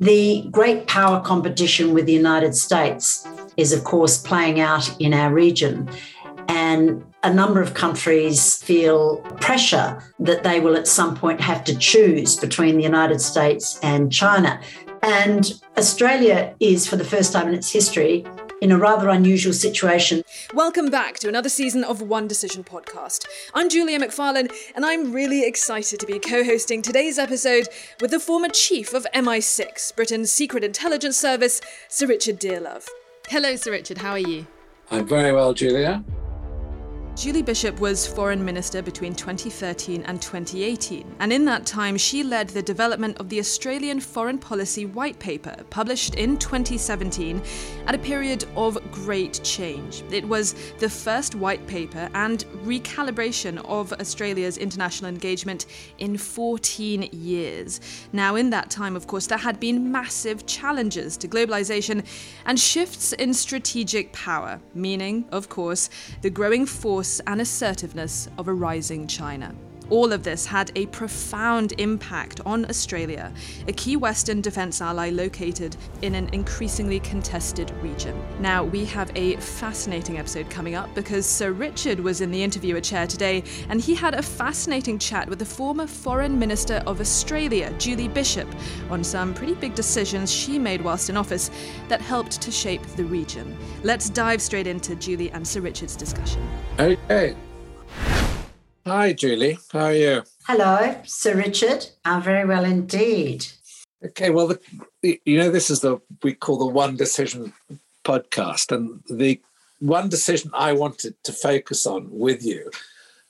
The great power competition with the United States is, of course, playing out in our region. And a number of countries feel pressure that they will at some point have to choose between the United States and China. And Australia is, for the first time in its history, in a rather unusual situation. Welcome back to another season of One Decision podcast. I'm Julia McFarlane, and I'm really excited to be co hosting today's episode with the former chief of MI6, Britain's secret intelligence service, Sir Richard Dearlove. Hello, Sir Richard, how are you? I'm very well, Julia. Julie Bishop was foreign minister between 2013 and 2018, and in that time she led the development of the Australian Foreign Policy White Paper, published in 2017 at a period of great change. It was the first white paper and recalibration of Australia's international engagement in 14 years. Now, in that time, of course, there had been massive challenges to globalization and shifts in strategic power, meaning, of course, the growing force force and assertiveness of a rising China. All of this had a profound impact on Australia, a key Western defence ally located in an increasingly contested region. Now, we have a fascinating episode coming up because Sir Richard was in the interviewer chair today and he had a fascinating chat with the former Foreign Minister of Australia, Julie Bishop, on some pretty big decisions she made whilst in office that helped to shape the region. Let's dive straight into Julie and Sir Richard's discussion. Okay. Hi, Julie. How are you? Hello, Sir Richard. I'm very well indeed. Okay, well, the, you know, this is the we call the One Decision podcast, and the one decision I wanted to focus on with you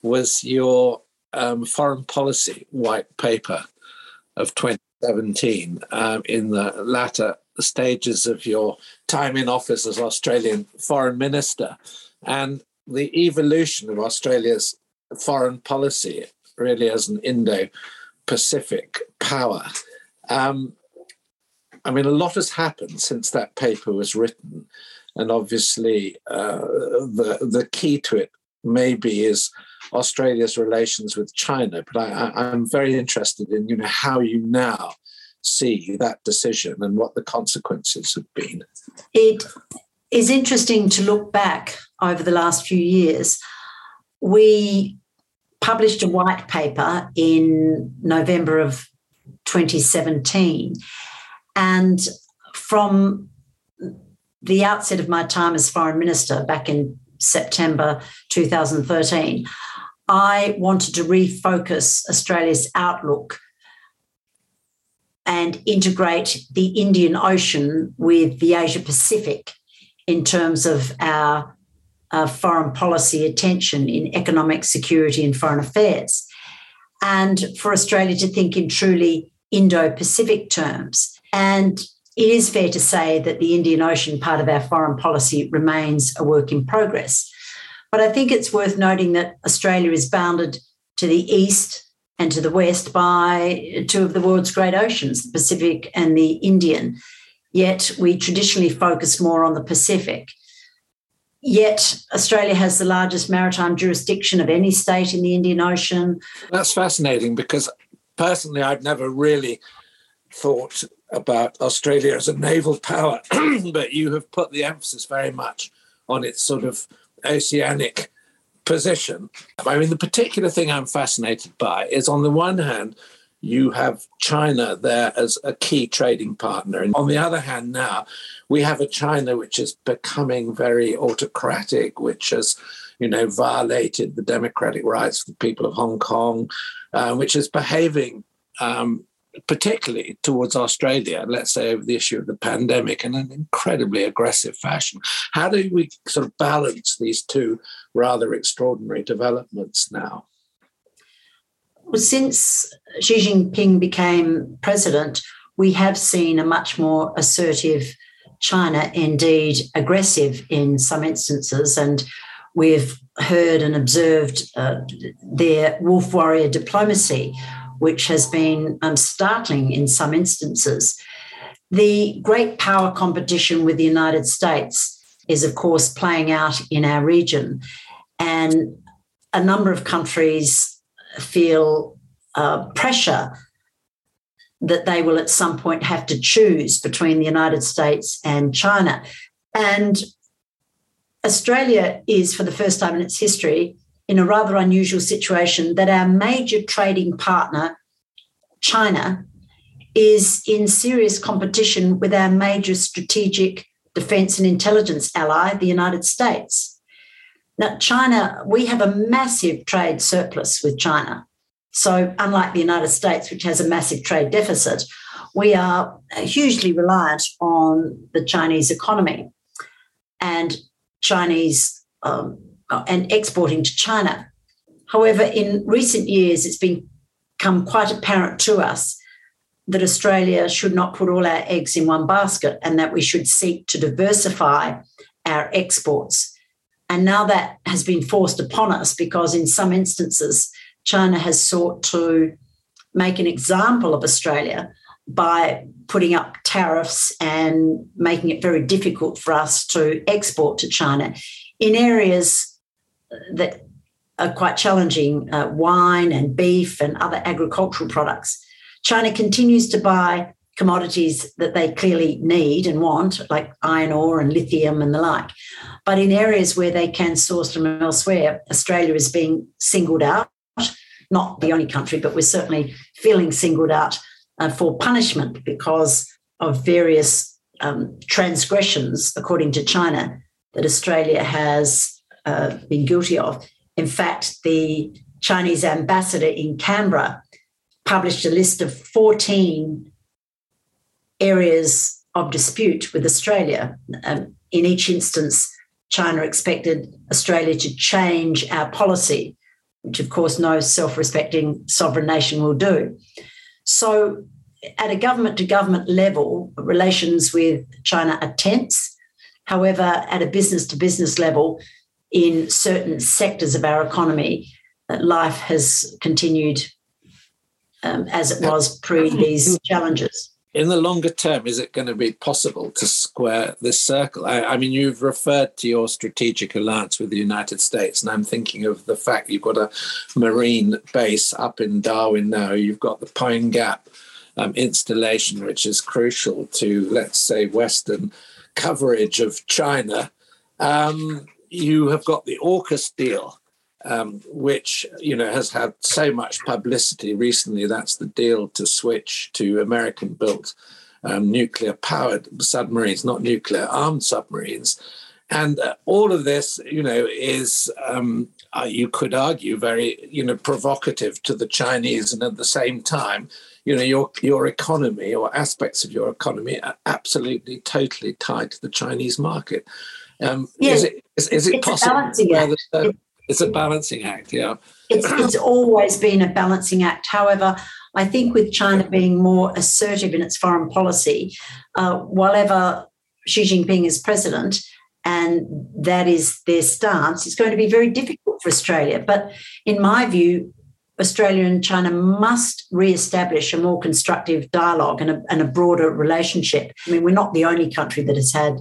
was your um, foreign policy white paper of 2017 um, in the latter stages of your time in office as Australian foreign minister and the evolution of Australia's foreign policy, really as an Indo Pacific power. Um, I mean, a lot has happened since that paper was written. And obviously, uh, the, the key to it maybe is Australia's relations with China. But I, am very interested in you know, how you now see that decision and what the consequences have been. It is interesting to look back over the last few years. We published a white paper in November of 2017. And from the outset of my time as foreign minister back in September 2013, I wanted to refocus Australia's outlook and integrate the Indian Ocean with the Asia Pacific in terms of our foreign policy attention in economic security and foreign affairs, and for Australia to think in truly Indo Pacific terms. And it is fair to say that the Indian Ocean part of our foreign policy remains a work in progress. But I think it's worth noting that Australia is bounded to the east and to the west by two of the world's great oceans, the Pacific and the Indian. Yet we traditionally focus more on the Pacific. Yet Australia has the largest maritime jurisdiction of any state in the Indian Ocean. That's fascinating because personally, I've never really thought about Australia as a naval power, but you have put the emphasis very much on its sort of oceanic position. I mean, the particular thing I'm fascinated by is on the one hand, you have China there as a key trading partner. And on the other hand, now we have a China which is becoming very autocratic, which has, you know, violated the democratic rights of the people of Hong Kong, uh, which is behaving um, particularly towards Australia, let's say over the issue of the pandemic, in an incredibly aggressive fashion. How do we sort of balance these two rather extraordinary developments now? Since Xi Jinping became president, we have seen a much more assertive China, indeed aggressive in some instances. And we've heard and observed uh, their wolf warrior diplomacy, which has been um, startling in some instances. The great power competition with the United States is, of course, playing out in our region. And a number of countries feel uh, pressure that they will at some point have to choose between the United States and China. And Australia is, for the first time in its history, in a rather unusual situation that our major trading partner, China, is in serious competition with our major strategic defense and intelligence ally, the United States. Now, China, we have a massive trade surplus with China. So, unlike the United States, which has a massive trade deficit, we are hugely reliant on the Chinese economy and Chinese um, and exporting to China. However, in recent years, it's become quite apparent to us that Australia should not put all our eggs in one basket and that we should seek to diversify our exports. And now that has been forced upon us because, in some instances, China has sought to make an example of Australia by putting up tariffs and making it very difficult for us to export to China in areas that are quite challenging uh, wine and beef and other agricultural products. China continues to buy commodities that they clearly need and want, like iron ore and lithium and the like. But in areas where they can source from elsewhere, Australia is being singled out not the only country, but we're certainly feeling singled out uh, for punishment because of various um, transgressions, according to China, that Australia has uh, been guilty of. In fact, the Chinese ambassador in Canberra published a list of 14 areas of dispute with Australia. Um, in each instance, China expected Australia to change our policy which of course no self respecting sovereign nation will do. So, at a government to government level, relations with China are tense. However, at a business to business level, in certain sectors of our economy, uh, life has continued um, as it was pre these challenges in the longer term, is it going to be possible to square this circle? I, I, mean, you've referred to your strategic alliance with the United States, and I'm thinking of the fact you've got a marine base up in Darwin now. You've got the Pine Gap um, installation, which is crucial to, let's say, Western coverage of China. Um, you have got the AUKUS deal, um, which you know has had so much publicity recently. That's the deal to switch to American-built um, nuclear-powered submarines, not nuclear-armed submarines. And uh, all of this, you know, is um, uh, you could argue very, you know, provocative to the Chinese, and at the same time, you know, your your economy or aspects of your economy are absolutely, totally tied to the Chinese market. Um, yes, is it, is, is it possible? It's a balancing act, yeah. It's, it's always been a balancing act. However, I think with China being more assertive in its foreign policy, uh, while ever Xi Jinping is president, and that is their stance, it's going to be very difficult for Australia. But in my view, Australia and China must re-establish a more constructive dialogue and a, and a broader relationship. I mean, we're not the only country that has had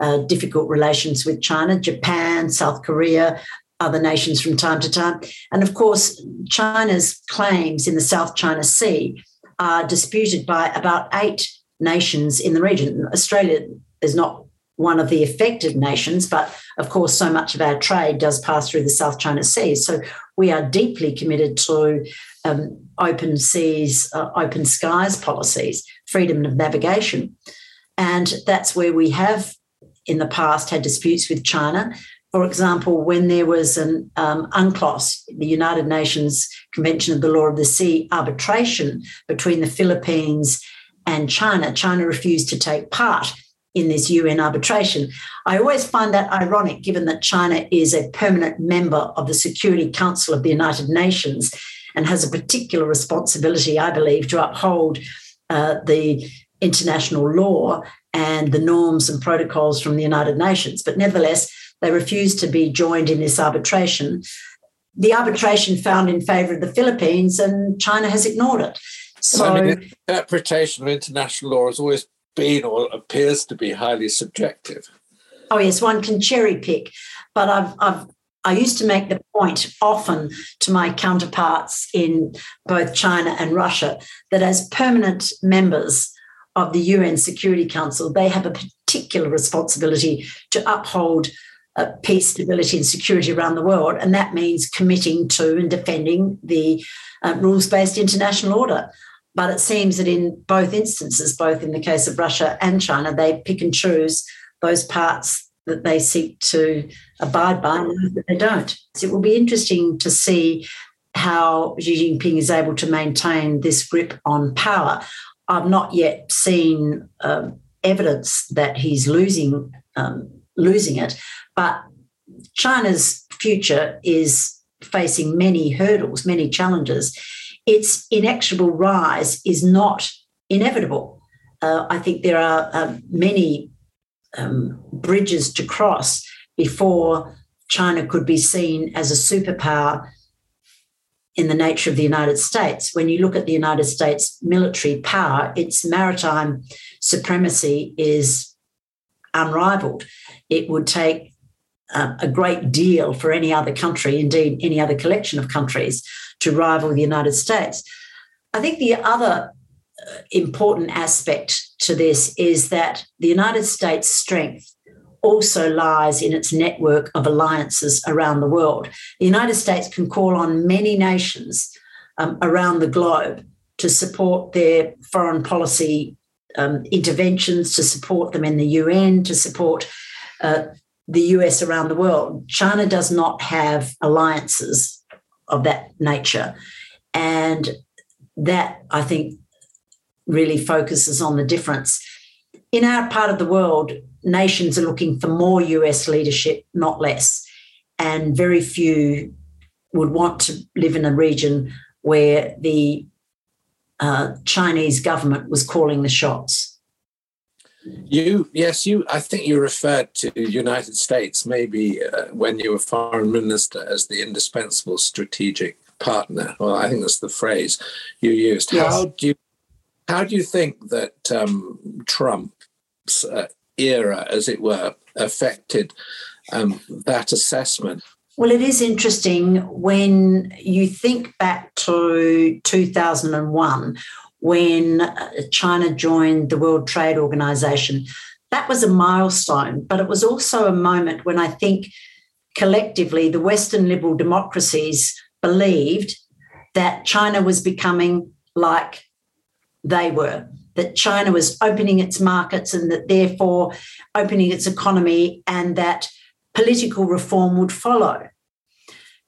uh, difficult relations with China. Japan, South Korea, other nations from time to time. And of course, China's claims in the South China Sea are disputed by about eight nations in the region. Australia is not one of the affected nations, but of course, so much of our trade does pass through the South China Sea. So we are deeply committed to um, open seas, uh, open skies policies, freedom of navigation. And that's where we have in the past had disputes with China for example, when there was an um, UNCLOS, the United Nations Convention of the Law of the Sea arbitration between the Philippines and China, China refused to take part in this UN arbitration. I always find that ironic given that China is a permanent member of the Security Council of the United Nations and has a particular responsibility, I believe, to uphold uh, the international law and the norms and protocols from the United Nations. But nevertheless, they refused to be joined in this arbitration. The arbitration found in favor of the Philippines, and China has ignored it. So, I mean, interpretation of international law has always been or appears to be highly subjective. Oh yes, one can cherry pick, but I've I've I used to make the point often to my counterparts in both China and Russia that as permanent members of the UN Security Council, they have a particular responsibility to uphold uh, peace, stability, and security around the world. And that means committing to and defending the uh, rules based international order. But it seems that in both instances, both in the case of Russia and China, they pick and choose those parts that they seek to abide by and that they don't. So it will be interesting to see how Xi Jinping is able to maintain this grip on power. I've not yet seen um, evidence that he's losing um, losing it, but China's future is facing many hurdles, many challenges. Its inexorable rise is not inevitable. Uh, I think there are uh, many um, bridges to cross before China could be seen as a superpower in the nature of the United States. When you look at the United States military power, its maritime supremacy is unrivaled. It would take uh, a great deal for any other country, indeed, any other collection of countries, to rival the United States. I think the other uh, important aspect to this is that the United States' strength also lies in its network of alliances around the world. The United States can call on many nations um, around the globe to support their foreign policy um, interventions, to support them in the UN, to support uh, the US around the world. China does not have alliances of that nature. And that, I think, really focuses on the difference. In our part of the world, nations are looking for more US leadership, not less. And very few would want to live in a region where the uh, Chinese government was calling the shots. You, yes, you. I think you referred to United States maybe uh, when you were foreign minister as the indispensable strategic partner. Well, I think that's the phrase you used. Yes. How do you how do you think that um, Trump's uh, era, as it were, affected um, that assessment? Well, it is interesting when you think back to 2001 when uh, China joined the World Trade Organization. That was a milestone, but it was also a moment when I think collectively the Western liberal democracies believed that China was becoming like they were, that China was opening its markets and that therefore opening its economy and that political reform would follow.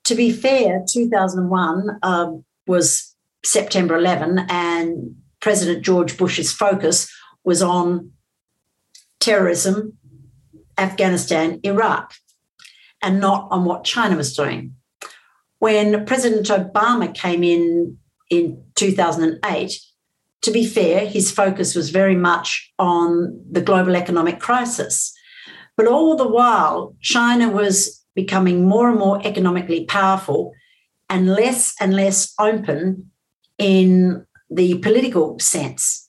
To be fair, 2001 um, was September 11, and President George Bush's focus was on terrorism, Afghanistan, Iraq, and not on what China was doing. When President Obama came in in 2008, to be fair, his focus was very much on the global economic crisis. But all the while, China was becoming more and more economically powerful and less and less open in the political sense.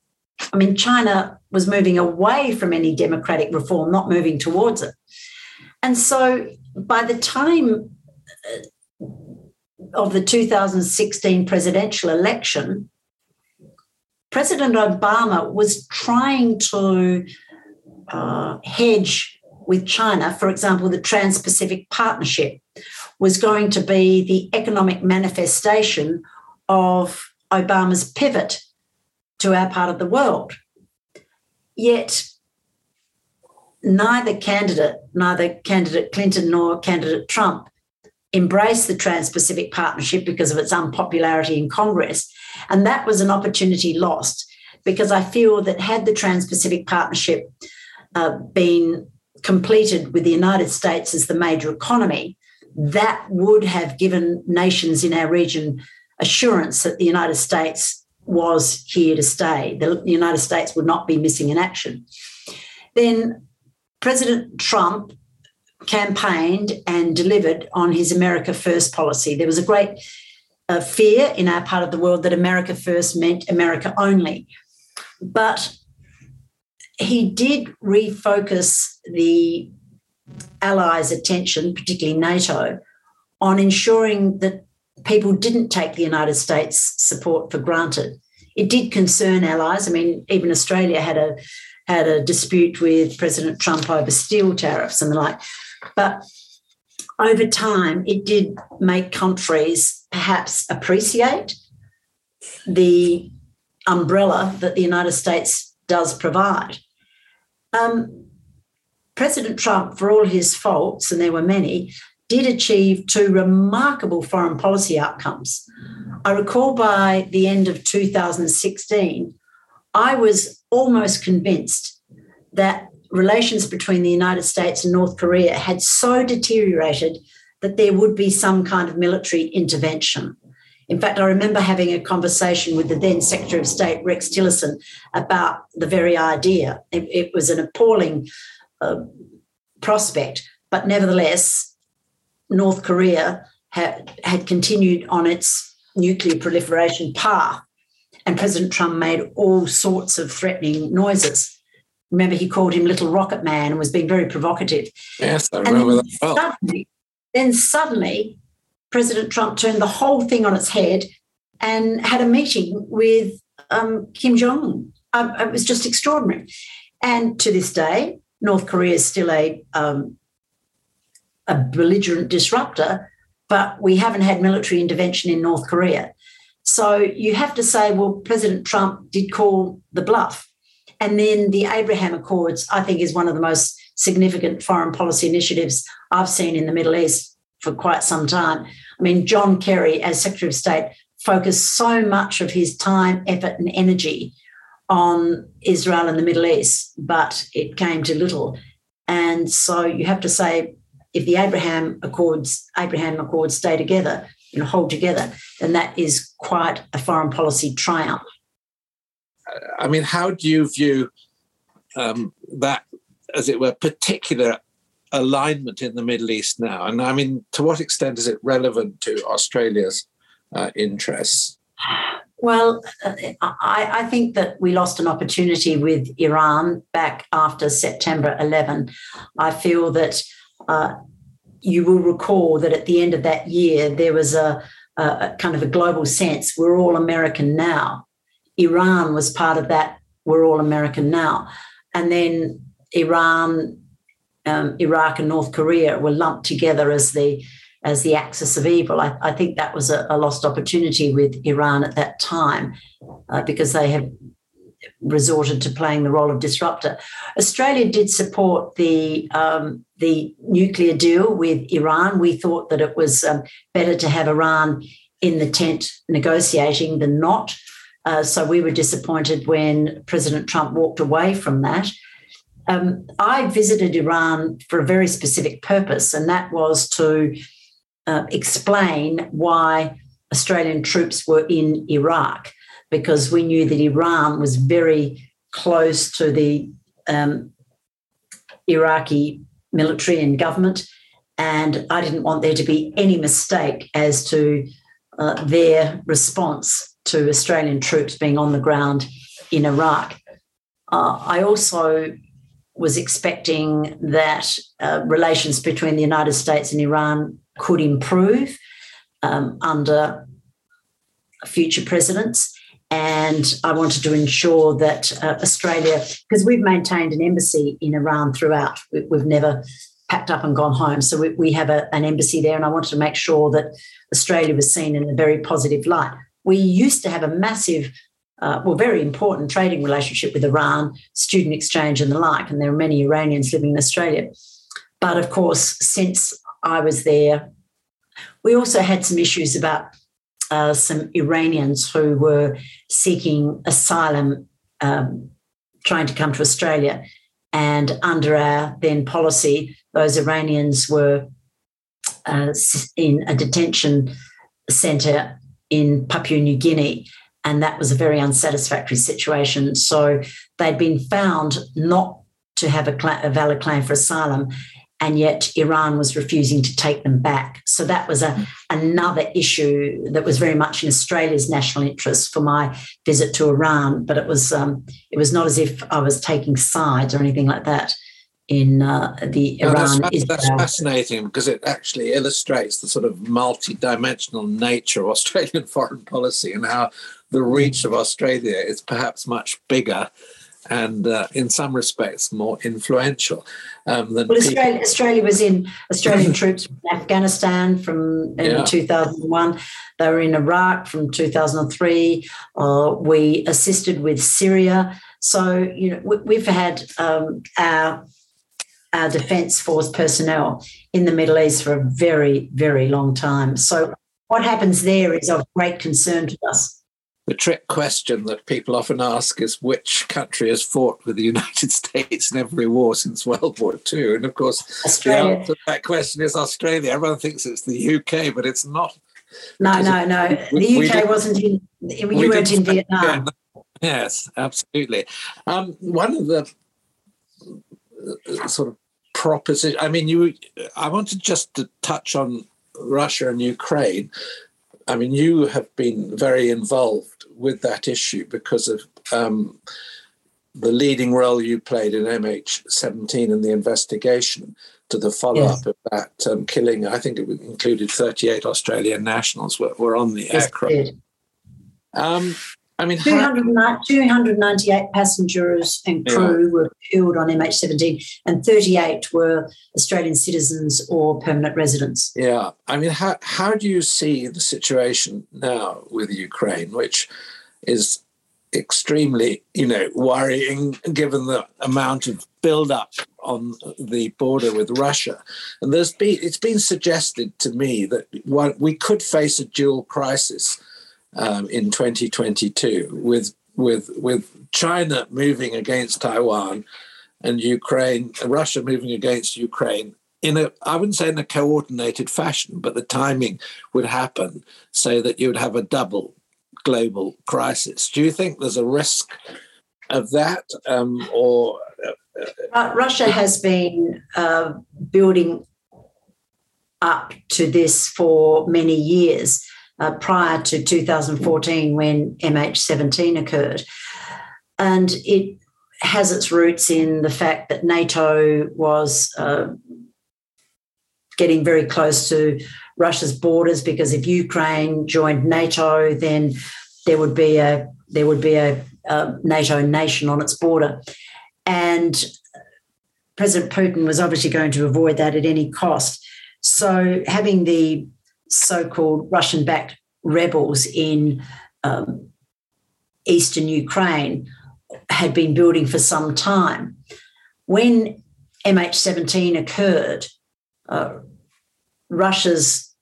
I mean, China was moving away from any democratic reform, not moving towards it. And so by the time uh, of the 2016 presidential election, President Obama was trying to uh, hedge with China. For example, the Trans Pacific Partnership was going to be the economic manifestation of Obama's pivot to our part of the world. Yet, neither candidate, neither candidate Clinton nor candidate Trump, embraced the Trans Pacific Partnership because of its unpopularity in Congress. And that was an opportunity lost because I feel that had the Trans Pacific Partnership uh, been completed with the United States as the major economy, that would have given nations in our region assurance that the United States was here to stay. The United States would not be missing in action. Then President Trump campaigned and delivered on his America First policy. There was a great uh, fear in our part of the world that America First meant America only. But he did refocus the Allies' attention, particularly NATO, on ensuring that people didn't take the United States support for granted. It did concern allies. I mean, even Australia had a had a dispute with President Trump over steel tariffs and the like. But over time, it did make countries perhaps appreciate the umbrella that the United States does provide. Um, President Trump, for all his faults, and there were many, did achieve two remarkable foreign policy outcomes. I recall by the end of 2016, I was almost convinced that relations between the United States and North Korea had so deteriorated that there would be some kind of military intervention. In fact, I remember having a conversation with the then Secretary of State, Rex Tillerson, about the very idea. It, it was an appalling uh, prospect, but nevertheless, North Korea had, had continued on its nuclear proliferation path. And President Trump made all sorts of threatening noises. Remember, he called him Little Rocket Man and was being very provocative. Yes, I remember that. Well. Suddenly, then suddenly, President Trump turned the whole thing on its head and had a meeting with um, Kim Jong un. Um, it was just extraordinary. And to this day, North Korea is still a, um, a belligerent disruptor, but we haven't had military intervention in North Korea. So you have to say, well, President Trump did call the bluff. And then the Abraham Accords, I think, is one of the most significant foreign policy initiatives I've seen in the Middle East for quite some time. I mean, John Kerry, as Secretary of State, focused so much of his time, effort, and energy on Israel and the Middle East, but it came to little. And so you have to say, if the Abraham Accords, Abraham Accords stay together, and hold together, then that is quite a foreign policy triumph. I mean, how do you view um, that, as it were, particular alignment in the Middle East now? And I mean, to what extent is it relevant to Australia's uh, interests? Well, I, I, think that we lost an opportunity with Iran back after September 11. I feel that uh, you will recall that at the end of that year, there was a, a kind of a global sense we're all American now. Iran was part of that, we're all American now. And then Iran, um, Iraq, and North Korea were lumped together as the as the axis of evil. I, I think that was a, a, lost opportunity with Iran at that time uh, because they have resorted to playing the role of disruptor. Australia did support the um, the nuclear deal with Iran. We thought that it was um, better to have Iran in the tent negotiating than not. Uh, so we were disappointed when President Trump walked away from that. Um, I visited Iran for a very specific purpose, and that was to uh, explain why Australian troops were in Iraq, because we knew that Iran was very close to the um, Iraqi military and government. And I didn't want there to be any mistake as to uh, their response to Australian troops being on the ground in Iraq. Uh, I also was expecting that uh, relations between the United States and Iran could improve um, under future presidents. And I wanted to ensure that uh, Australia, because we've maintained an embassy in Iran throughout, we, have never packed up and gone home. So we, we have a, an embassy there, and I wanted to make sure that Australia was seen in a very positive light. We used to have a massive, uh, well, very important trading relationship with Iran, student exchange, and the like. And there are many Iranians living in Australia. But of course, since I was there. We also had some issues about uh, some Iranians who were seeking asylum, um, trying to come to Australia. And under our then policy, those Iranians were uh, in a detention centre in Papua New Guinea. And that was a very unsatisfactory situation. So they'd been found not to have a, cl- a valid claim for asylum and yet Iran was refusing to take them back. So that was a, another issue that was very much in Australia's national interest for my visit to Iran. But it was um, it was not as if I was taking sides or anything like that. in uh, the No, Iran. that's, that's fascinating because it actually illustrates the sort of multi-dimensional nature of Australian foreign policy and how the reach of Australia is perhaps much bigger and, uh, in some respects, more influential um, than Well. Australia, Australia was in Australian troops in Afghanistan from in Yeah. 2001. They were in Iraq from 2003. Uh, we assisted with Syria. So you know we, we've had um, our our defence force personnel in the Middle East for a very very long time. So what happens there is of great concern to us. The trick question that people often ask is which country has fought with the United States in every war since World War II? And of course, the answer to that question is Australia. Everyone thinks it's the UK, but it's not. no, no, no. The UK did- wasn't in. You We weren't in Vietnam. Yes, absolutely. Um, one of the uh, sort of proposition. I mean, you. I wanted just to touch on Russia and Ukraine. I mean, you have been very involved with that issue because of um, the leading role you played in MH17 and the investigation to the follow up of that um, killing. I think it included 38 Australian nationals were, were on the Yes, aircraft. Um, I mean, how, 209 298 passengers and crew were killed on MH17, and 38 were Australian citizens or permanent residents. Yeah, I mean, how how do you see the situation now with Ukraine, which is extremely, you know, worrying given the amount of build-up on the border with Russia, and there's been it's been suggested to me that one, we could face a dual crisis um, in 2022 with with with China moving against Taiwan and Ukraine, Russia moving against Ukraine in a I wouldn't say in a coordinated fashion, but the timing would happen so that you would have a double global crisis. Do you think there's a risk of that, um, or Uh, Russia has been uh, building up to this for many years uh, prior to 2014 when MH17 occurred. And it has its roots in the fact that NATO was uh, getting very close to Russia's borders because if Ukraine joined NATO, then there would be a there would be a, a NATO nation on its border, and President Putin was obviously going to avoid that at any cost. So having the so-called Russian-backed rebels in um, eastern Ukraine had been building for some time. When MH17 occurred, uh, Russia's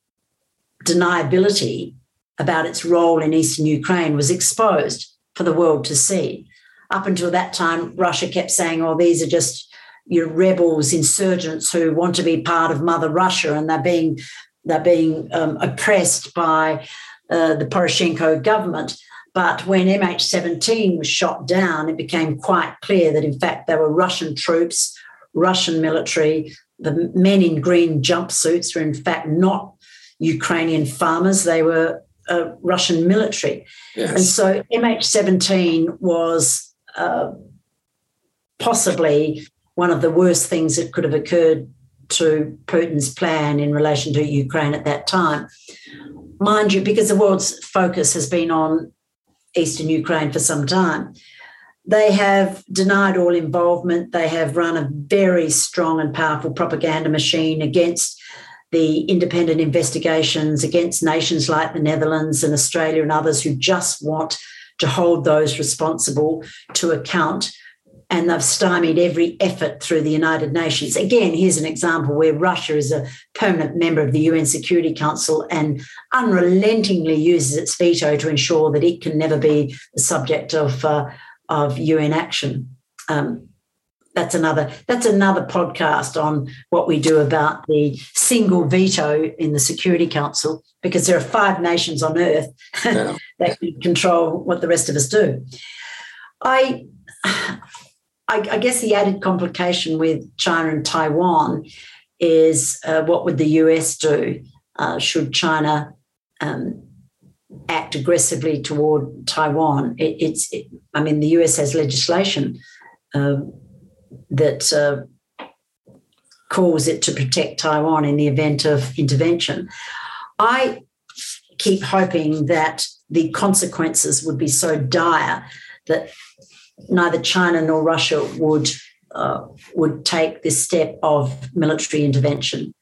deniability about its role in eastern Ukraine was exposed for the world to see. Up until that time, Russia kept saying, oh, these are just your rebels, insurgents who want to be part of Mother Russia and they're being, they're being um, oppressed by uh, the Poroshenko government. But when MH17 was shot down, it became quite clear that, in fact, they were Russian troops, Russian military. The men in green jumpsuits were, in fact, not Ukrainian farmers, they were uh, Russian military. yes. And so MH17 was uh, possibly one of the worst things that could have occurred to Putin's plan in relation to Ukraine at that time. Mind you, because the world's focus has been on eastern Ukraine for some time, they have denied all involvement. They have run a very strong and powerful propaganda machine against the independent investigations against nations like the Netherlands and Australia and others who just want to hold those responsible to account. And they've stymied every effort through the United Nations. Again, here's an example where Russia is a permanent member of the UN Security Council and unrelentingly uses its veto to ensure that it can never be the subject of, uh, of UN action. Um, that's another that's another podcast on what we do about the single veto in the Security Council because there are five nations on earth Yeah. that can control what the rest of us do. I, I I guess the added complication with China and Taiwan is uh, what would the US do uh, should China um, act aggressively toward Taiwan? It, it's it, I mean the US has legislation. Um, that uh, calls it to protect Taiwan in the event of intervention. I keep hoping that the consequences would be so dire that neither China nor Russia would uh, would take this step of military intervention.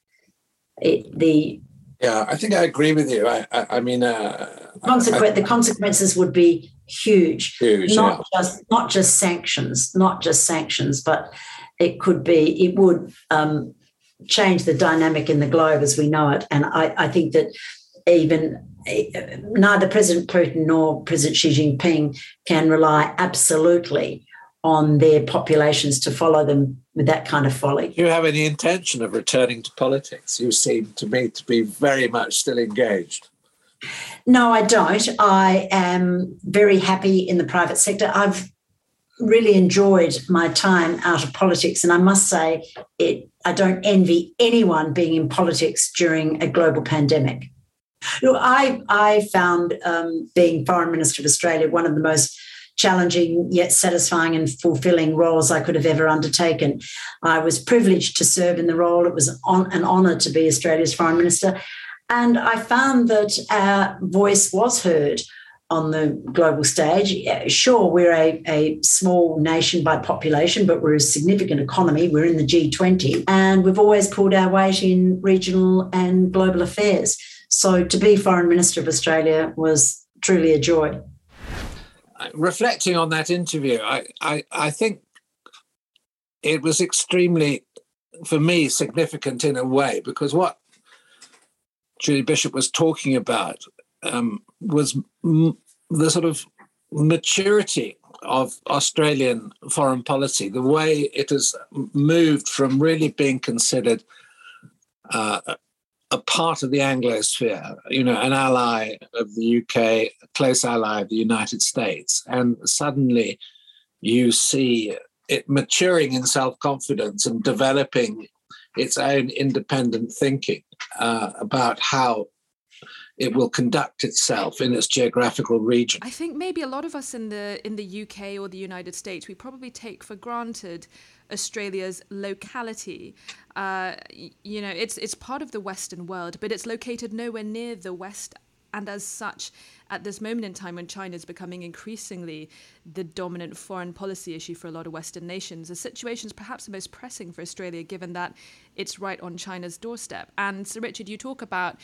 It, the yeah, I think I agree with you. I, I, I mean, uh, consequence, I, the consequences would be huge. Huge, not yeah. just not just sanctions, not just sanctions, but it could be it would um, change the dynamic in the globe as we know it. And I, I think that even neither President Putin nor President Xi Jinping can rely absolutely on their populations to follow them with that kind of folly. You have any intention of returning to politics? You seem to me to be very much still engaged. No, I don't. I am very happy in the private sector. I've really enjoyed my time out of politics, and I must say, it. I don't envy anyone being in politics during a global pandemic. Look, I I found um, being foreign minister of Australia one of the most challenging yet satisfying and fulfilling roles I could have ever undertaken. I was privileged to serve in the role. It was on, an honour to be Australia's foreign minister, and I found that our voice was heard on the global stage. Sure, we're a, a small nation by population, but we're a significant economy. We're in the G20, and we've always pulled our weight in regional and global affairs. So to be Foreign Minister of Australia was truly a joy. Reflecting on that interview, I, I, I think it was extremely, for me, significant in a way because what Julie Bishop was talking about um, was m- the sort of maturity of Australian foreign policy, the way it has moved from really being considered uh, a part of the Anglosphere, you know, an ally of the UK, a close ally of the United States, and suddenly you see it maturing in self confidence and developing its own independent thinking uh, about how it will conduct itself in its geographical region. I think maybe a lot of us in the in the UK or the United States, we probably take for granted Australia's locality. Uh, you know, it's it's part of the Western world, but it's located nowhere near the West. And as such, at this moment in time when China is becoming increasingly the dominant foreign policy issue for a lot of Western nations, the situation is perhaps the most pressing for Australia, given that it's right on China's doorstep. And Sir Richard, you talk about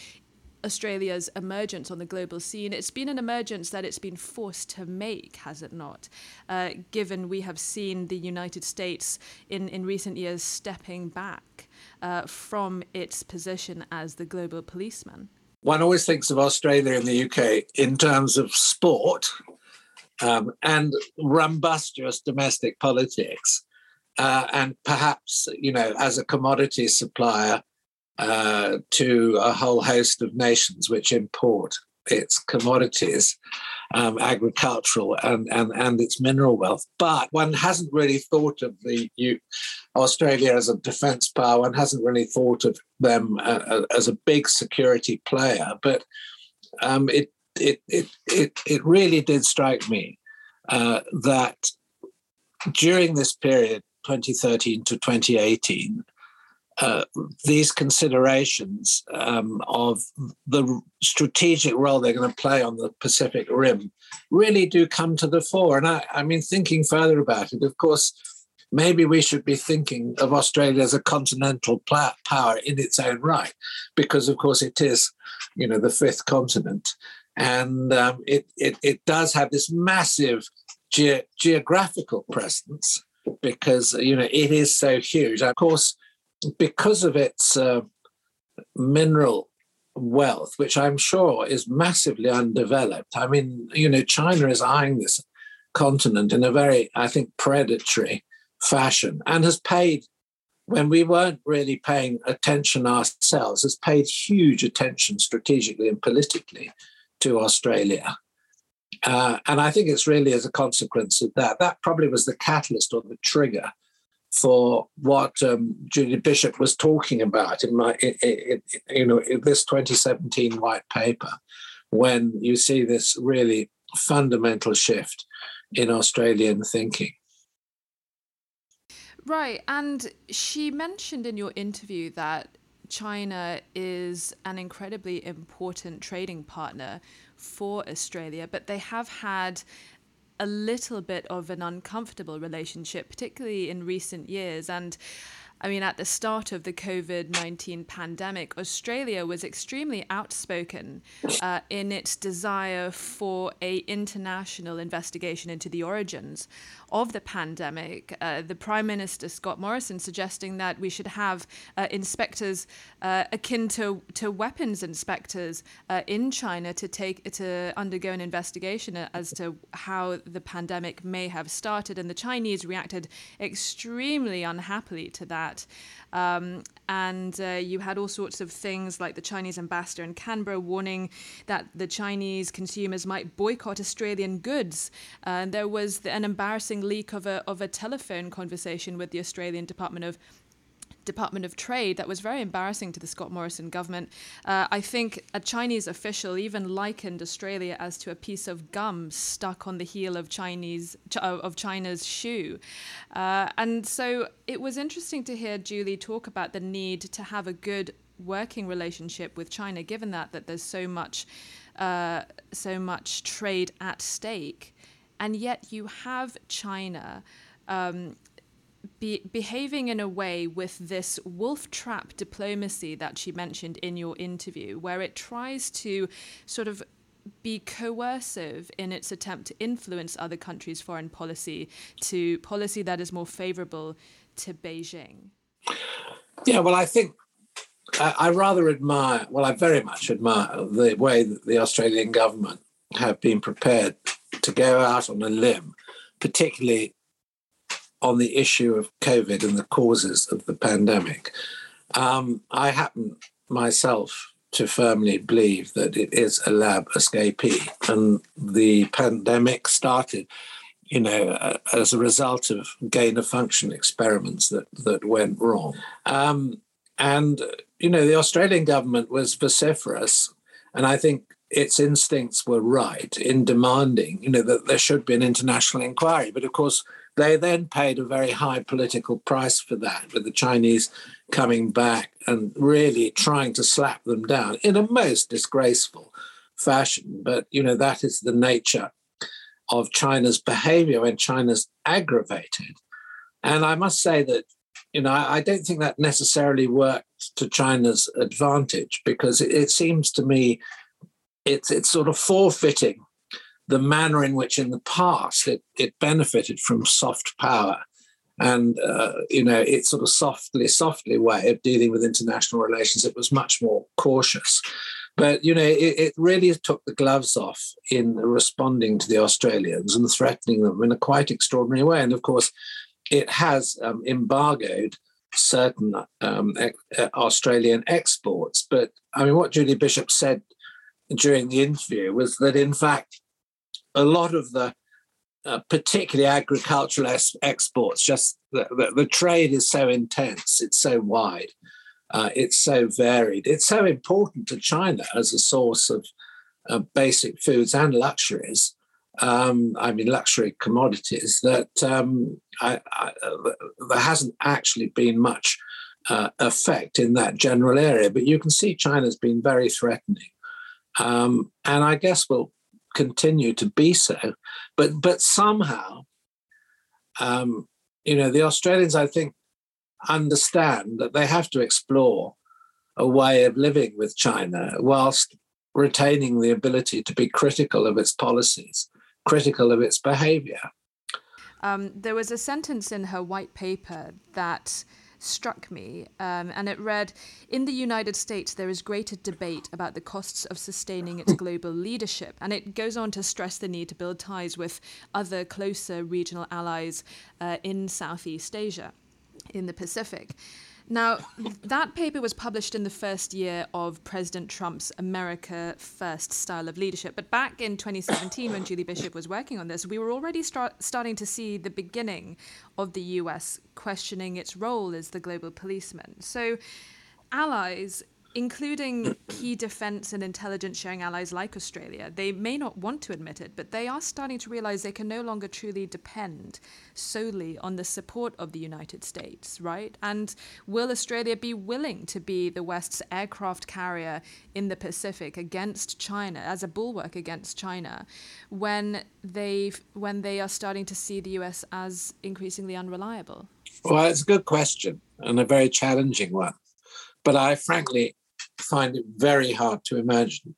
Australia's emergence on the global scene. It's been an emergence that it's been forced to make, has it not? Uh, given we have seen the United States in, in recent years stepping back uh, from its position as the global policeman. One always thinks of Australia and the UK in terms of sport um, and rumbustious domestic politics. Uh, and perhaps, you know, as a commodity supplier, uh, to a whole host of nations which import its commodities, um, agricultural and, and, and its mineral wealth. But one hasn't really thought of the Australia as a defence power. One hasn't really thought of them uh, uh, as a big security player. But um, it, it, it, it, it really did strike me uh, that during this period, 2013 to 2018, uh, these considerations um, of the strategic role they're going to play on the Pacific Rim really do come to the fore. And I, I mean, thinking further about it, of course, maybe we should be thinking of Australia as a continental power in its own right, because of course it is, you know, the fifth continent, and um, it, it it does have this massive ge- geographical presence because you know it is so huge. Of course, because of its uh, mineral wealth, which I'm sure is massively undeveloped. I mean, you know, China is eyeing this continent in a very, I think, predatory fashion and has paid, when we weren't really paying attention ourselves, has paid huge attention strategically and politically to Australia. Uh, and I think it's really as a consequence of that. That probably was the catalyst or the trigger for what um, Julie Bishop was talking about in my, you know, this 2017 white paper, when you see this really fundamental shift in Australian thinking. Right. And she mentioned in your interview that China is an incredibly important trading partner for Australia, but they have had a little bit of an uncomfortable relationship, particularly in recent years. And I mean, at the start of the COVID 19 pandemic, Australia was extremely outspoken uh, in its desire for a international investigation into the origins of the pandemic. Uh, the Prime Minister, Scott Morrison, suggesting that we should have uh, inspectors uh, akin to, to weapons inspectors uh, in China to take to undergo an investigation as to how the pandemic may have started. And the Chinese reacted extremely unhappily to that that. Um, and uh, you had all sorts of things like the Chinese ambassador in Canberra warning that the Chinese consumers might boycott Australian goods. Uh, there was an embarrassing leak of a, of a telephone conversation with the Australian Department of Department of Trade that was very embarrassing to the Scott Morrison government. Uh, I think a Chinese official even likened Australia as to a piece of gum stuck on the heel of Chinese of China's shoe, uh, and so it was interesting to hear Julie talk about the need to have a good working relationship with China, given that that there's so much uh, so much trade at stake, and yet you have China. Um, be, behaving in a way with this wolf trap diplomacy that she mentioned in your interview, where it tries to sort of be coercive in its attempt to influence other countries' foreign policy to policy that is more favorable to Beijing? Yeah, well, I think I, I rather admire, well, I very much admire the way that the Australian government have been prepared to go out on a limb, particularly on the issue of COVID and the causes of the pandemic. Um, I happen myself to firmly believe that it is a lab escapee, and the pandemic started, you know, as a result of gain of function experiments that that went wrong. Um, and you know, the Australian government was vociferous, and I think its instincts were right in demanding, you know, that there should be an international inquiry. But of course, they then paid a very high political price for that, with the Chinese coming back and really trying to slap them down in a most disgraceful fashion. But, you know, that is the nature of China's behavior when China's aggravated. And I must say that, you know, I, don't think that necessarily worked to China's advantage because it, it seems to me it's it's sort of forfeiting the manner in which in the past it, it benefited from soft power and uh, you know its sort of softly softly way of dealing with international relations it was much more cautious. But you know it, it, really took the gloves off in responding to the australians and threatening them in a quite extraordinary way. And of course it has um, embargoed certain um, uh, australian exports. But i mean what julie bishop said during the interview was that in fact a lot of the uh, particularly agricultural exports, just the, the, the, trade is so intense, it's so wide, uh, it's so varied, it's so important to China as a source of uh, basic foods and luxuries. Um, I mean, luxury commodities that um, I, I, there hasn't actually been much uh, effect in that general area, but you can see China's been very threatening. Um, and I guess we'll continue to be so. But but somehow, um, you know, the Australians, I think, understand that they have to explore a way of living with China whilst retaining the ability to be critical of its policies, critical of its behavior. Um, there was a sentence in her white paper that struck me, um, and it read In the United States, there is greater debate about the costs of sustaining its global leadership. And it goes on to stress the need to build ties with other closer regional allies uh, in Southeast Asia, in the Pacific. Now, that paper was published in the first year of President Trump's America First style of leadership. But back in 2017, when Julie Bishop was working on this, we were already start, starting to see the beginning of the US questioning its role as the global policeman. So, allies including key defense and intelligence sharing allies like Australia, they may not want to admit it, but they are starting to realize they can no longer truly depend solely on the support of the United States, right? And will Australia be willing to be the West's aircraft carrier in the Pacific against China as a bulwark against China when they when they are starting to see the US as increasingly unreliable? Well, it's a good question and a very challenging one. But I frankly find it very hard to imagine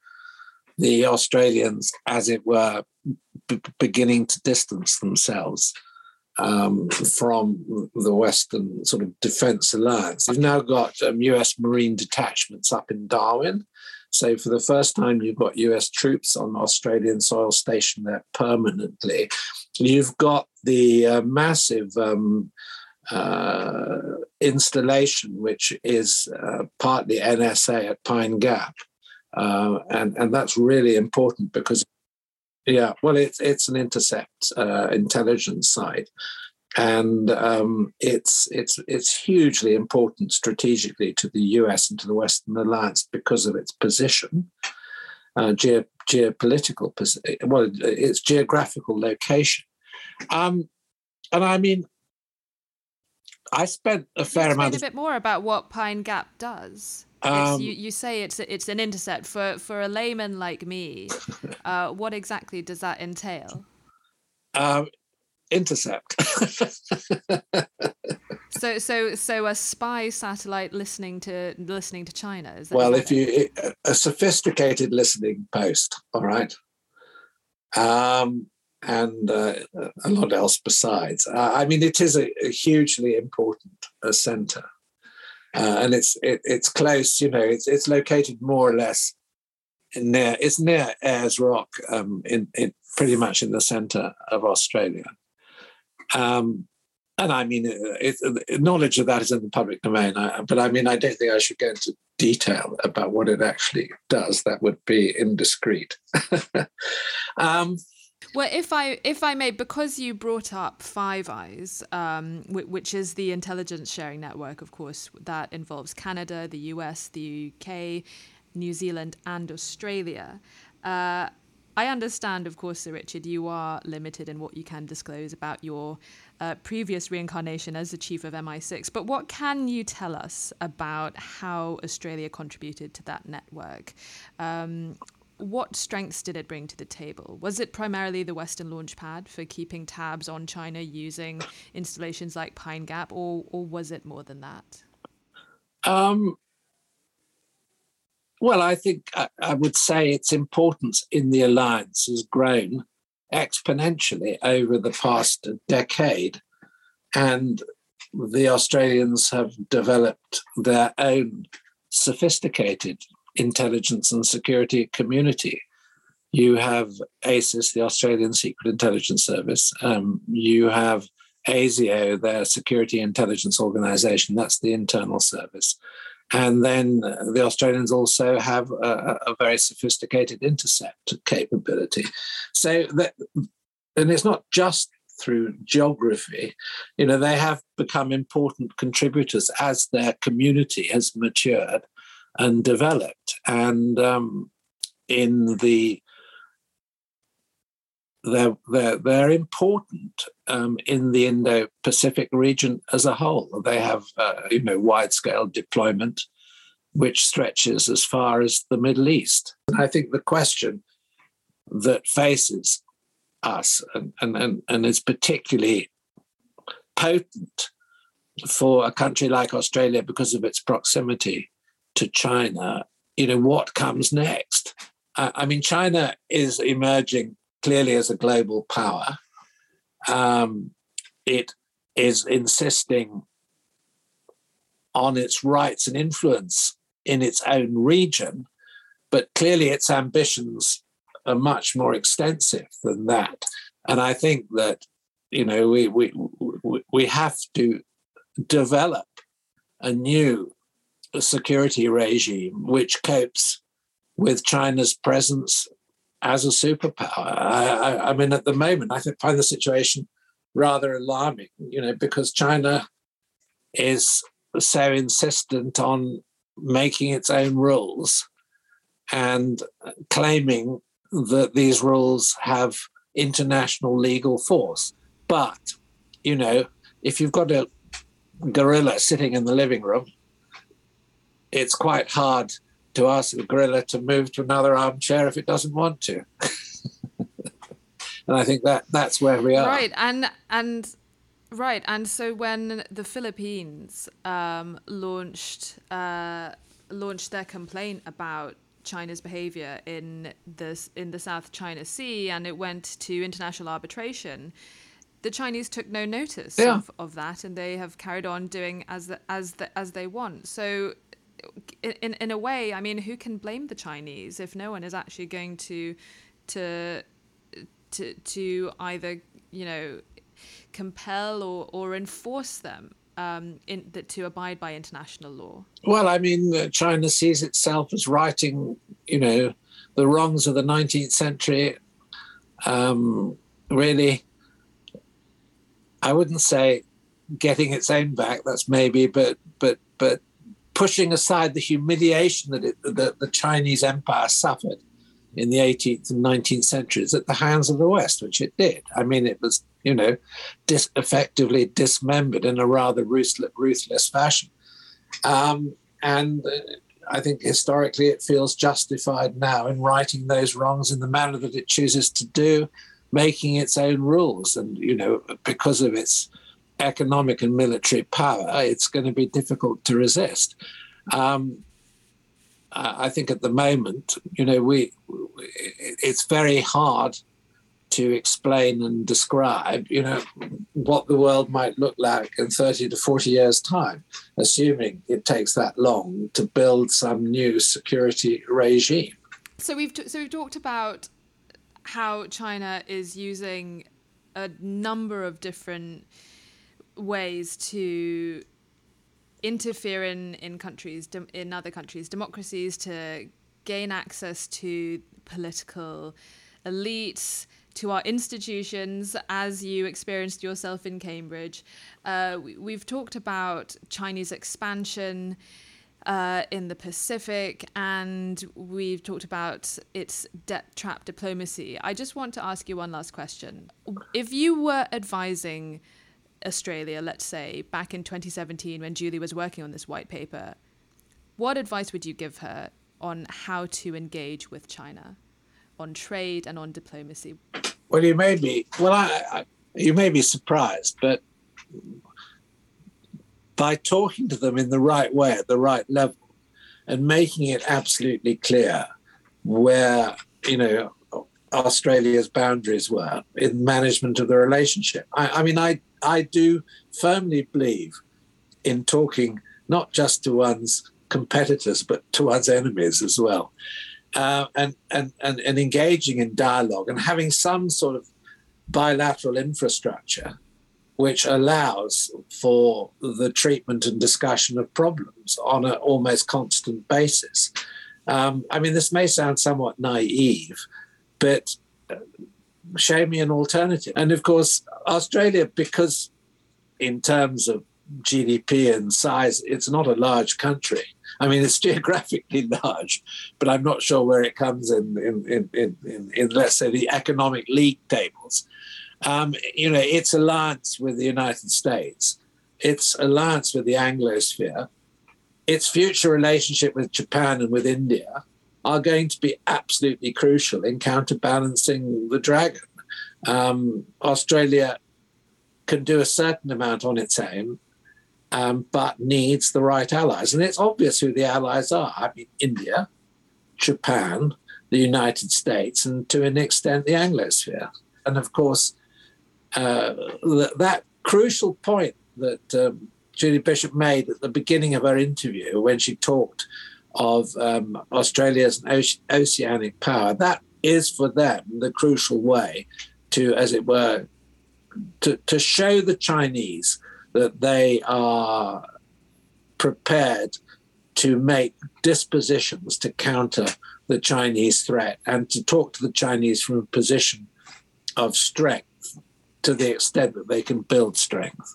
the Australians, as it were, b- beginning to distance themselves um, from the Western sort of defense alliance. You've now got um, US Marine detachments up in Darwin. So, for the first time, you've got US troops on Australian soil stationed there permanently. You've got the uh, massive um, uh, installation, which is uh, partly NSA at Pine Gap, uh, and and that's really important because, yeah, well, it's it's an intercept uh, intelligence site, and um, it's it's it's hugely important strategically to the U.S. and to the Western alliance because of its position. Uh, ge- geopolitical, well, its geographical location, um, and I mean, I spent a fair amount. Of... a bit more about what Pine Gap does. Um, you, you say it's it's an intercept for for a layman like me. Uh, what exactly does that entail? Um, intercept. so so so a spy satellite listening to listening to China is that well, if you a sophisticated listening post, all right. Um, and uh, a lot else besides. Uh, I mean, it is a, a hugely important uh, centre, uh, and it's it, it's close. You know, it's it's located more or less near it's near Ayers Rock, um, in, in pretty much in the centre of Australia. Um, and I mean, uh, it, it, knowledge of that is in the public domain. I, but I mean, I don't think I should go into detail about what it actually does. That would be indiscreet. um, well, if I if I may, because you brought up Five Eyes, um, which is the intelligence sharing network, of course, that involves Canada, the US, the UK, New Zealand, and Australia. Uh, I understand, of course, Sir Richard, you are limited in what you can disclose about your uh, previous reincarnation as the chief of MI6. But what can you tell us about how Australia contributed to that network? Um, what strengths did it bring to the table? Was it primarily the Western Launchpad for keeping tabs on China using installations like Pine Gap, or or was it more than that? Um, well, I think I, I would say its importance in the alliance has grown exponentially over the past decade, and the Australians have developed their own sophisticated intelligence and security community. You have ASIS, the Australian Secret Intelligence Service. Um, you have ASIO, their security intelligence organization. That's the internal service. And then the Australians also have a, a very sophisticated intercept capability. So that, and it's not just through geography, you know, they have become important contributors as their community has matured and developed. And um, in the they're, they're, they're important um, in the Indo-Pacific region as a whole. They have, uh, you know, wide-scale deployment, which stretches as far as the Middle East. And I think the question that faces us and, and, and, and is particularly potent for a country like Australia because of its proximity to China, you know, what comes next? I mean, China is emerging clearly as a global power. Um, it is insisting on its rights and influence in its own region, but clearly its ambitions are much more extensive than that. And I think that you know we we we have to develop a new security regime which copes with China's presence as a superpower. I, I, I mean, at the moment, I find the situation rather alarming, you know, because China is so insistent on making its own rules and claiming that these rules have international legal force. But, you know, if you've got a gorilla sitting in the living room, it's quite hard to ask the gorilla to move to another armchair if it doesn't want to. and I think that that's where we are. Right, and and right, and so when the Philippines um, launched uh, launched their complaint about China's behavior in the in the South China Sea, and it went to international arbitration. The Chinese took no notice yeah. of, of that, and they have carried on doing as the, as the, as they want. So, in in a way, I mean, who can blame the Chinese if no one is actually going to to to to either you know compel or or enforce them um, in, that to abide by international law? Well, I mean, uh, China sees itself as righting, you know, the wrongs of the 19th century. Um, really, I wouldn't say getting its own back. That's maybe, but but but pushing aside the humiliation that it, that the Chinese Empire suffered in the 18th and 19th centuries at the hands of the West, which it did. I mean, it was, you know, dis- effectively dismembered in a rather ruthless, ruthless fashion. Um, and uh, I think historically it feels justified now in righting those wrongs in the manner that it chooses to do, making its own rules. And, you know, because of its economic and military power, it's going to be difficult to resist. Um, I think at the moment, you know, we it's very hard to explain and describe, you know, what the world might look like in 30 to 40 years' time, assuming it takes that long to build some new security regime. So we've t- so we've talked about how China is using a number of different ways to interfere in, in countries, in other countries' democracies, to gain access to political elites, to our institutions, as you experienced yourself in Cambridge. Uh, we, have talked about Chinese expansion. Uh, in the Pacific, and we've talked about its debt trap diplomacy. I just want to ask you one last question. If you were advising Australia, let's say, back in 2017 when Julie was working on this white paper, what advice would you give her on how to engage with China on trade and on diplomacy? Well, you may be well. I, I, you may be surprised, but by talking to them in the right way at the right level and making it absolutely clear where you know Australia's boundaries were in management of the relationship. I, I mean, I I do firmly believe in talking not just to one's competitors but to one's enemies as well, uh, and, and and and engaging in dialogue and having some sort of bilateral infrastructure which allows for the treatment and discussion of problems on an almost constant basis. Um, I mean, this may sound somewhat naive, but show me an alternative. And of course, Australia, because in terms of GDP and size, it's not a large country. I mean, it's geographically large, but I'm not sure where it comes in, in, in, in, in, in let's say, the economic league tables. Um, you know, its alliance with the United States, its alliance with the Anglosphere, its future relationship with Japan and with India, are going to be absolutely crucial in counterbalancing the dragon. Um, Australia can do a certain amount on its own, um, but needs the right allies. And it's obvious who the allies are. I mean, India, Japan, the United States, and to an extent, the Anglosphere. And of course, uh, that crucial point that um, Julie Bishop made at the beginning of her interview when she talked of um, Australia's oceanic power. That is for them the crucial way to, as it were, to, to show the Chinese that they are prepared to make dispositions to counter the Chinese threat and to talk to the Chinese from a position of strength to the extent that they can build strength.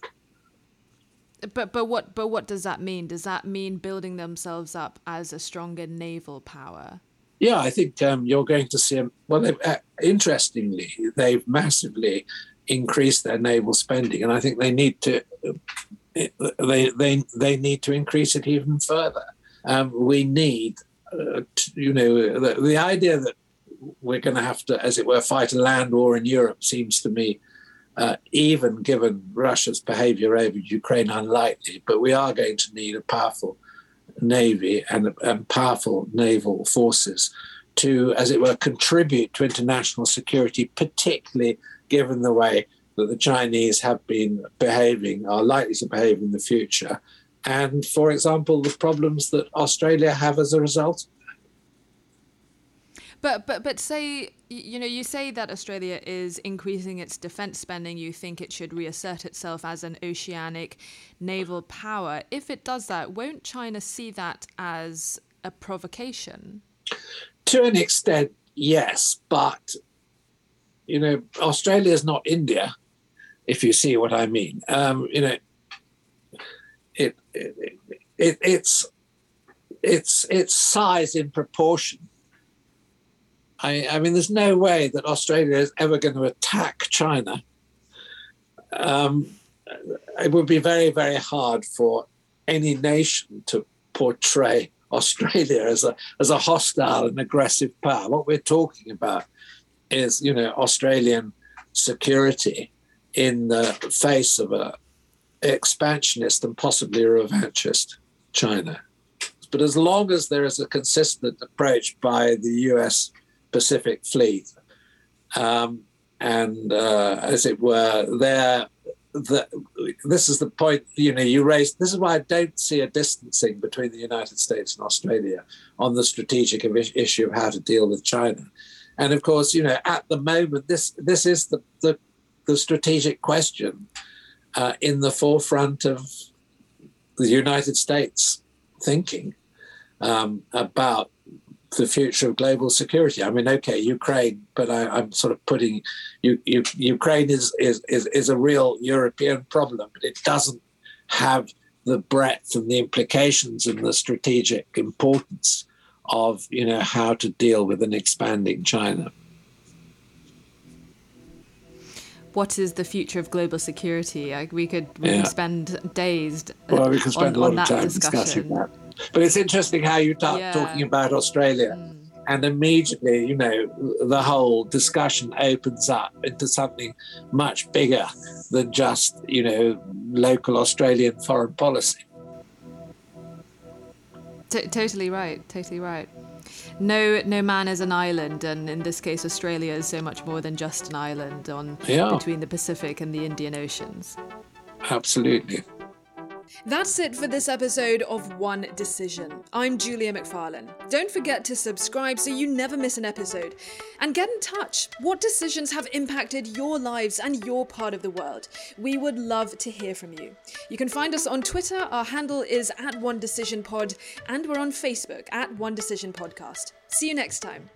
But but what but what does that mean? Does that mean building themselves up as a stronger naval power? Yeah, I think um, you're going to see. Well, uh, interestingly, they've massively increased their naval spending, and I think they need to. They they they need to increase it even further. Um, we need, uh, to, you know, the, the idea that we're going to have to, as it were, fight a land war in Europe seems to me uh, even given Russia's behavior over Ukraine, unlikely. But we are going to need a powerful navy and, and powerful naval forces to, as it were, contribute to international security, particularly given the way that the Chinese have been behaving, are likely to behave in the future. And, for example, the problems that Australia have as a result but but but say you know you say that Australia is increasing its defense spending. You think it should reassert itself as an oceanic naval power. If it does that, won't China see that as a provocation? To an extent, yes, but you know Australia is not India. If you see what I mean, um, you know, it, it, it it's it's its size in proportion I, I mean, there's no way that Australia is ever going to attack China. Um, it would be very, very hard for any nation to portray Australia as a as a hostile and aggressive power. What we're talking about is, you know, Australian security in the face of a expansionist and possibly a revanchist China. But as long as there is a consistent approach by the US Pacific Fleet, um, and uh, as it were, there. The, this is the point you know you raised. This is why I don't see a distancing between the United States and Australia on the strategic issue of how to deal with China. And of course, you know, at the moment, this this is the the, the strategic question uh, in the forefront of the United States thinking um, about the future of global security. I mean, okay, Ukraine, but I, am sort of putting you, you, Ukraine is, is, is is a real European problem, but it doesn't have the breadth and the implications and the strategic importance of you know how to deal with an expanding China. What is the future of global security? We could we yeah. could spend days. Well, we could spend on, a lot of time discussion. discussing that. But it's interesting how you start yeah. talking about Australia. Mm. And immediately, you know, the whole discussion opens up into something much bigger than just, you know, local Australian foreign policy. T- totally right. Totally right. No, no man is an island, and in this case, Australia is so much more than just an island on yeah. between the Pacific and the Indian Oceans. Absolutely. That's it for this episode of One Decision. I'm Julia McFarlane. Don't forget to subscribe so you never miss an episode. And get in touch. What decisions have impacted your lives and your part of the world? We would love to hear from you. You can find us on Twitter. Our handle is at One Decision Pod, and we're on Facebook at One Decision Podcast. See you next time.